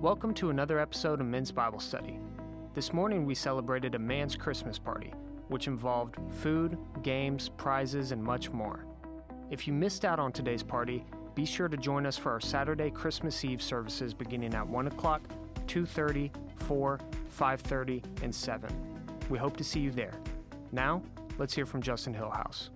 Welcome to another episode of Men's Bible Study. This morning we celebrated a man's Christmas party, which involved food, games, prizes, and much more. If you missed out on today's party, be sure to join us for our Saturday Christmas Eve services beginning at 1 o'clock, 2.30, 4, 5.30, and 7. We hope to see you there. Now, let's hear from Justin Hillhouse.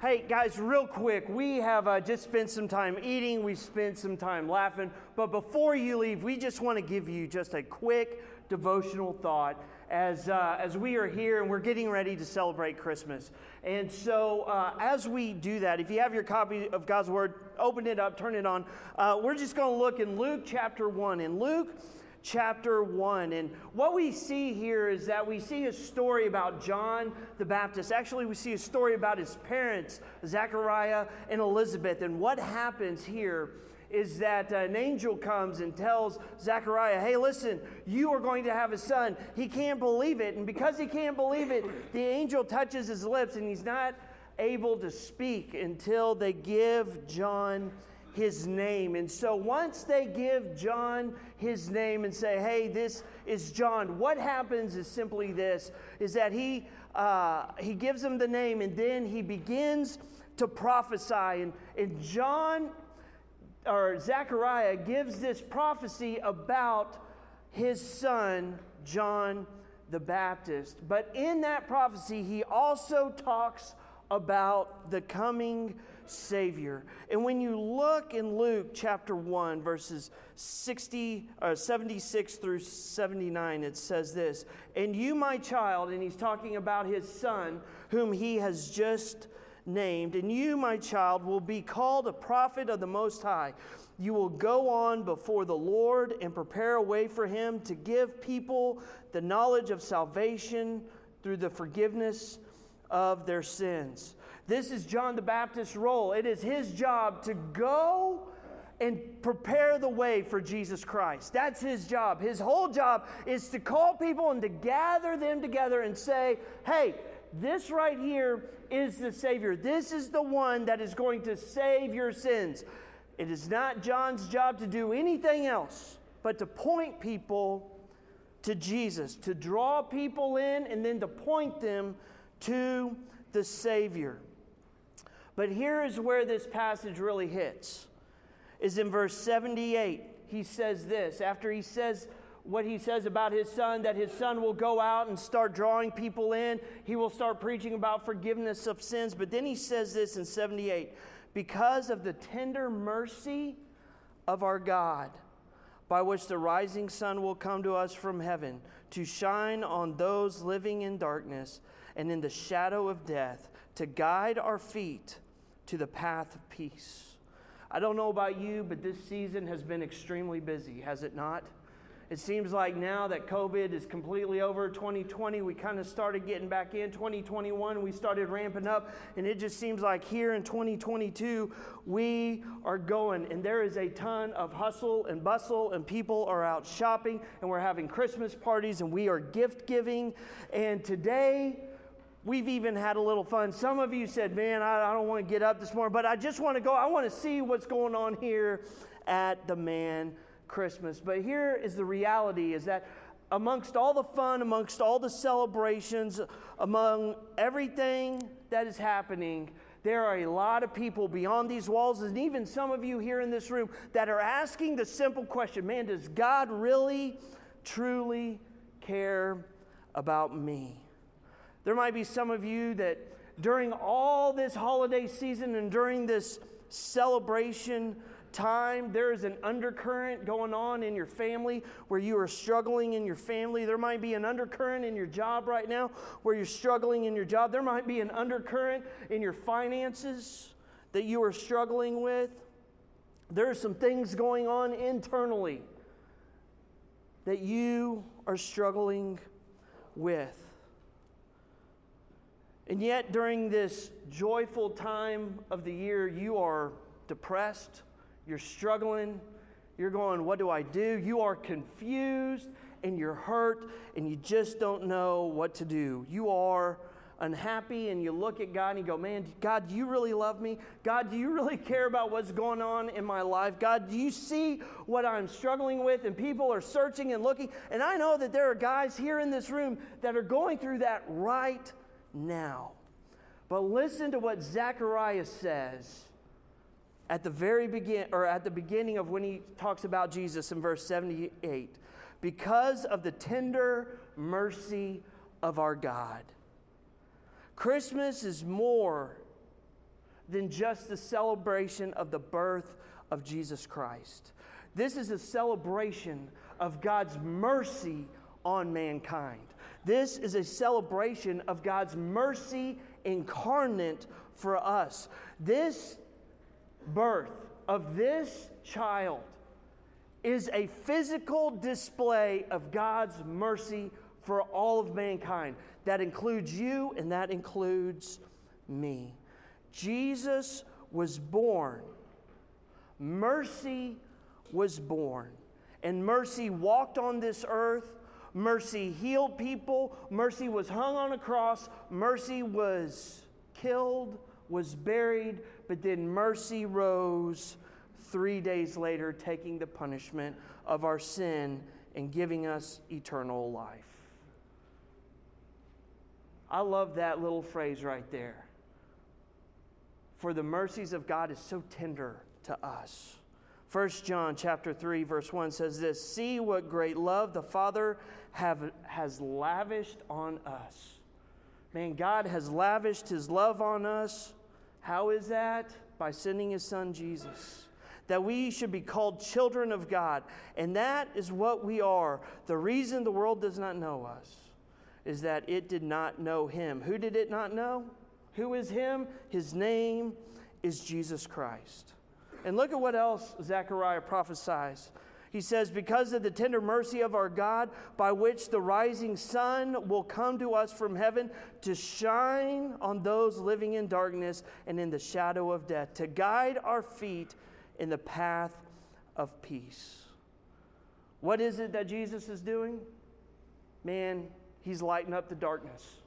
Hey guys, real quick, we have uh, just spent some time eating, we spent some time laughing, but before you leave, we just want to give you just a quick devotional thought as, uh, as we are here and we're getting ready to celebrate Christmas. And so, uh, as we do that, if you have your copy of God's Word, open it up, turn it on. Uh, we're just going to look in Luke chapter 1. In Luke chapter 1. And what we see here is that we see a story about John the Baptist. Actually, we see a story about his parents, Zechariah and Elizabeth. And what happens here is that an angel comes and tells Zechariah, hey, listen, you are going to have a son. He can't believe it. And because he can't believe it, the angel touches his lips and he's not able to speak until they give John his name. And so once they give John his name and say, hey, this is John, what happens is simply this is that he, uh, he gives him the name and then he begins to prophesy. And, and John or Zechariah gives this prophecy about his son, John the Baptist. But in that prophecy, he also talks about the coming Savior. And when you look in Luke chapter 1, verses 60, uh, 76 through 79, it says this And you, my child, and he's talking about his son, whom he has just named, and you, my child, will be called a prophet of the Most High. You will go on before the Lord and prepare a way for him to give people the knowledge of salvation through the forgiveness of their sins. This is John the Baptist's role. It is his job to go and prepare the way for Jesus Christ. That's his job. His whole job is to call people and to gather them together and say, hey, this right here is the Savior. This is the one that is going to save your sins. It is not John's job to do anything else but to point people to Jesus, to draw people in and then to point them to the Savior. But here is where this passage really hits. Is in verse 78. He says this after he says what he says about his son that his son will go out and start drawing people in. He will start preaching about forgiveness of sins. But then he says this in 78 because of the tender mercy of our God, by which the rising sun will come to us from heaven to shine on those living in darkness and in the shadow of death, to guide our feet to the path of peace. I don't know about you, but this season has been extremely busy, has it not? It seems like now that COVID is completely over, 2020, we kind of started getting back in. 2021, we started ramping up. And it just seems like here in 2022, we are going. And there is a ton of hustle and bustle, and people are out shopping, and we're having Christmas parties, and we are gift giving. And today, We've even had a little fun. Some of you said, Man, I, I don't want to get up this morning, but I just want to go. I want to see what's going on here at the man Christmas. But here is the reality is that amongst all the fun, amongst all the celebrations, among everything that is happening, there are a lot of people beyond these walls, and even some of you here in this room that are asking the simple question man, does God really, truly care about me? There might be some of you that during all this holiday season and during this celebration time, there is an undercurrent going on in your family where you are struggling in your family. There might be an undercurrent in your job right now where you're struggling in your job. There might be an undercurrent in your finances that you are struggling with. There are some things going on internally that you are struggling with. And yet, during this joyful time of the year, you are depressed, you're struggling, you're going, What do I do? You are confused and you're hurt and you just don't know what to do. You are unhappy and you look at God and you go, Man, God, do you really love me? God, do you really care about what's going on in my life? God, do you see what I'm struggling with? And people are searching and looking. And I know that there are guys here in this room that are going through that right now. But listen to what Zechariah says at the very begin or at the beginning of when he talks about Jesus in verse 78 because of the tender mercy of our God Christmas is more than just the celebration of the birth of Jesus Christ. This is a celebration of God's mercy on mankind. This is a celebration of God's mercy incarnate for us. This birth of this child is a physical display of God's mercy for all of mankind. That includes you and that includes me. Jesus was born. Mercy was born. And mercy walked on this earth. Mercy healed people. Mercy was hung on a cross. Mercy was killed, was buried, but then mercy rose three days later, taking the punishment of our sin and giving us eternal life. I love that little phrase right there. For the mercies of God is so tender to us. 1 John chapter 3 verse 1 says this, "See what great love the Father have, has lavished on us." Man, God has lavished his love on us. How is that? By sending his son Jesus. That we should be called children of God. And that is what we are. The reason the world does not know us is that it did not know him. Who did it not know? Who is him? His name is Jesus Christ. And look at what else Zechariah prophesies. He says, Because of the tender mercy of our God, by which the rising sun will come to us from heaven to shine on those living in darkness and in the shadow of death, to guide our feet in the path of peace. What is it that Jesus is doing? Man, He's lighting up the darkness.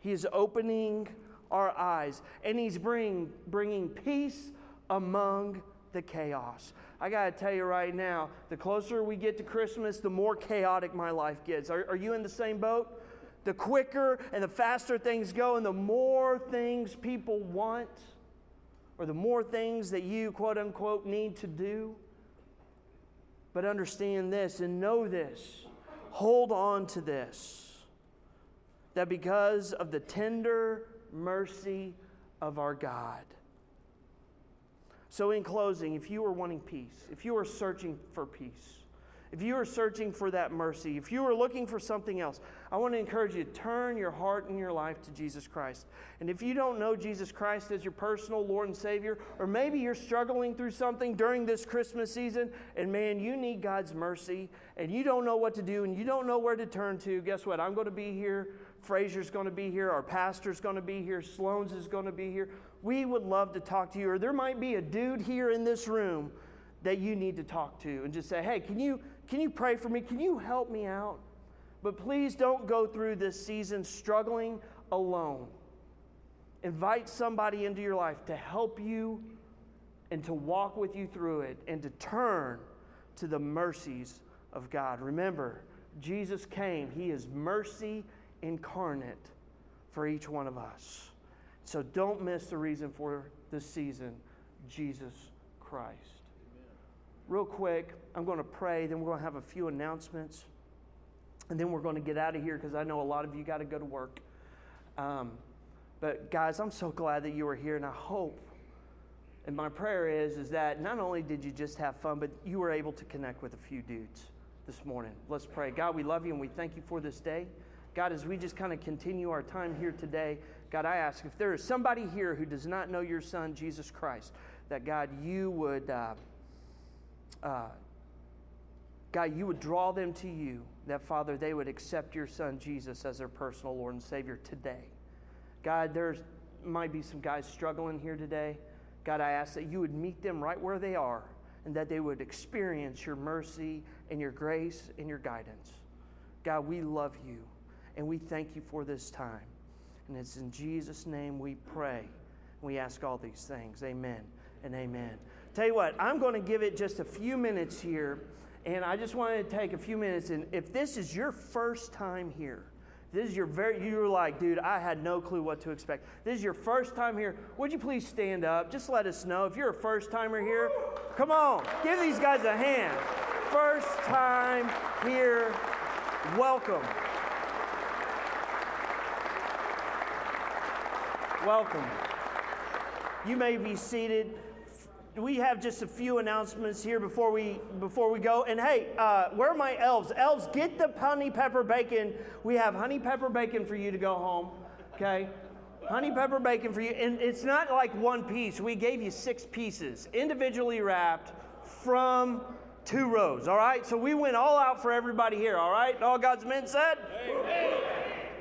He is opening our eyes, and He's bring, bringing peace among the chaos. I got to tell you right now, the closer we get to Christmas, the more chaotic my life gets. Are, are you in the same boat? The quicker and the faster things go, and the more things people want, or the more things that you, quote unquote, need to do. But understand this and know this. Hold on to this that because of the tender mercy of our God. So, in closing, if you are wanting peace, if you are searching for peace, if you are searching for that mercy, if you are looking for something else, I want to encourage you to turn your heart and your life to Jesus Christ. And if you don't know Jesus Christ as your personal Lord and Savior, or maybe you're struggling through something during this Christmas season, and man, you need God's mercy, and you don't know what to do, and you don't know where to turn to, guess what? I'm going to be here Fraser's going to be here, our pastor's going to be here, Sloan's is going to be here. We would love to talk to you. Or there might be a dude here in this room that you need to talk to and just say, hey, can you, can you pray for me? Can you help me out? But please don't go through this season struggling alone. Invite somebody into your life to help you and to walk with you through it and to turn to the mercies of God. Remember, Jesus came, He is mercy incarnate for each one of us. So don't miss the reason for this season Jesus Christ. Real quick, I'm going to pray, then we're going to have a few announcements, and then we're going to get out of here because I know a lot of you got to go to work. Um, but guys, I'm so glad that you were here, and I hope, and my prayer is, is that not only did you just have fun, but you were able to connect with a few dudes this morning. Let's pray. God, we love you and we thank you for this day. God, as we just kind of continue our time here today, God, I ask if there is somebody here who does not know your son, Jesus Christ, that God, you would, uh, uh, God, you would draw them to you, that Father, they would accept your son, Jesus, as their personal Lord and Savior today. God, there might be some guys struggling here today. God, I ask that you would meet them right where they are and that they would experience your mercy and your grace and your guidance. God, we love you. And we thank you for this time. And it's in Jesus' name we pray. We ask all these things. Amen and amen. Tell you what, I'm going to give it just a few minutes here, and I just wanted to take a few minutes. And if this is your first time here, this is your very, you're like, dude, I had no clue what to expect. This is your first time here. Would you please stand up? Just let us know. If you're a first timer here, come on, give these guys a hand. First time here, welcome. Welcome. You may be seated. We have just a few announcements here before we before we go. And hey, uh, where are my elves? Elves, get the honey pepper bacon. We have honey pepper bacon for you to go home. Okay, honey pepper bacon for you. And it's not like one piece. We gave you six pieces, individually wrapped, from two rows. All right. So we went all out for everybody here. All right. All God's men said. Amen.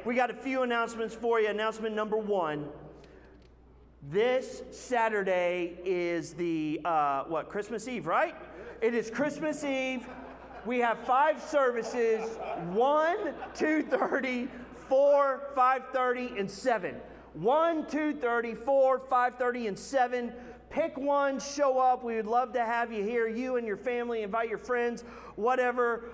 We got a few announcements for you. Announcement number one. This Saturday is the, uh, what, Christmas Eve, right? It is Christmas Eve. We have five services 1, 2.30, 4, 5.30, and 7. 1, 2.30, 4, 5.30, and 7. Pick one, show up. We would love to have you here. You and your family, invite your friends, whatever.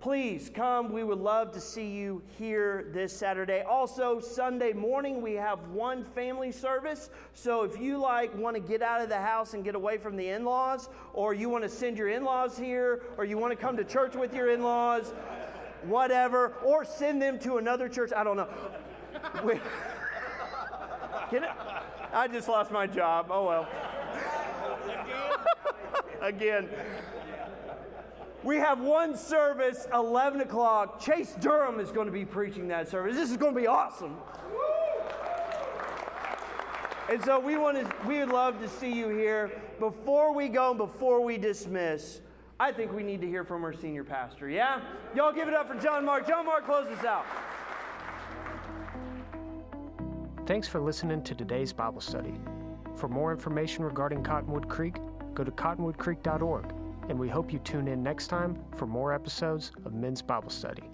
Please come. We would love to see you here this Saturday. Also, Sunday morning, we have one family service. So if you like want to get out of the house and get away from the in laws, or you want to send your in laws here, or you want to come to church with your in laws, whatever, or send them to another church, I don't know. Can it? I just lost my job. Oh well. Again. We have one service, 11 o'clock. Chase Durham is going to be preaching that service. This is going to be awesome. And so we want to, we would love to see you here. Before we go, before we dismiss, I think we need to hear from our senior pastor. Yeah? Y'all give it up for John Mark. John Mark, close us out. Thanks for listening to today's Bible study. For more information regarding Cottonwood Creek, go to cottonwoodcreek.org and we hope you tune in next time for more episodes of Men's Bible Study.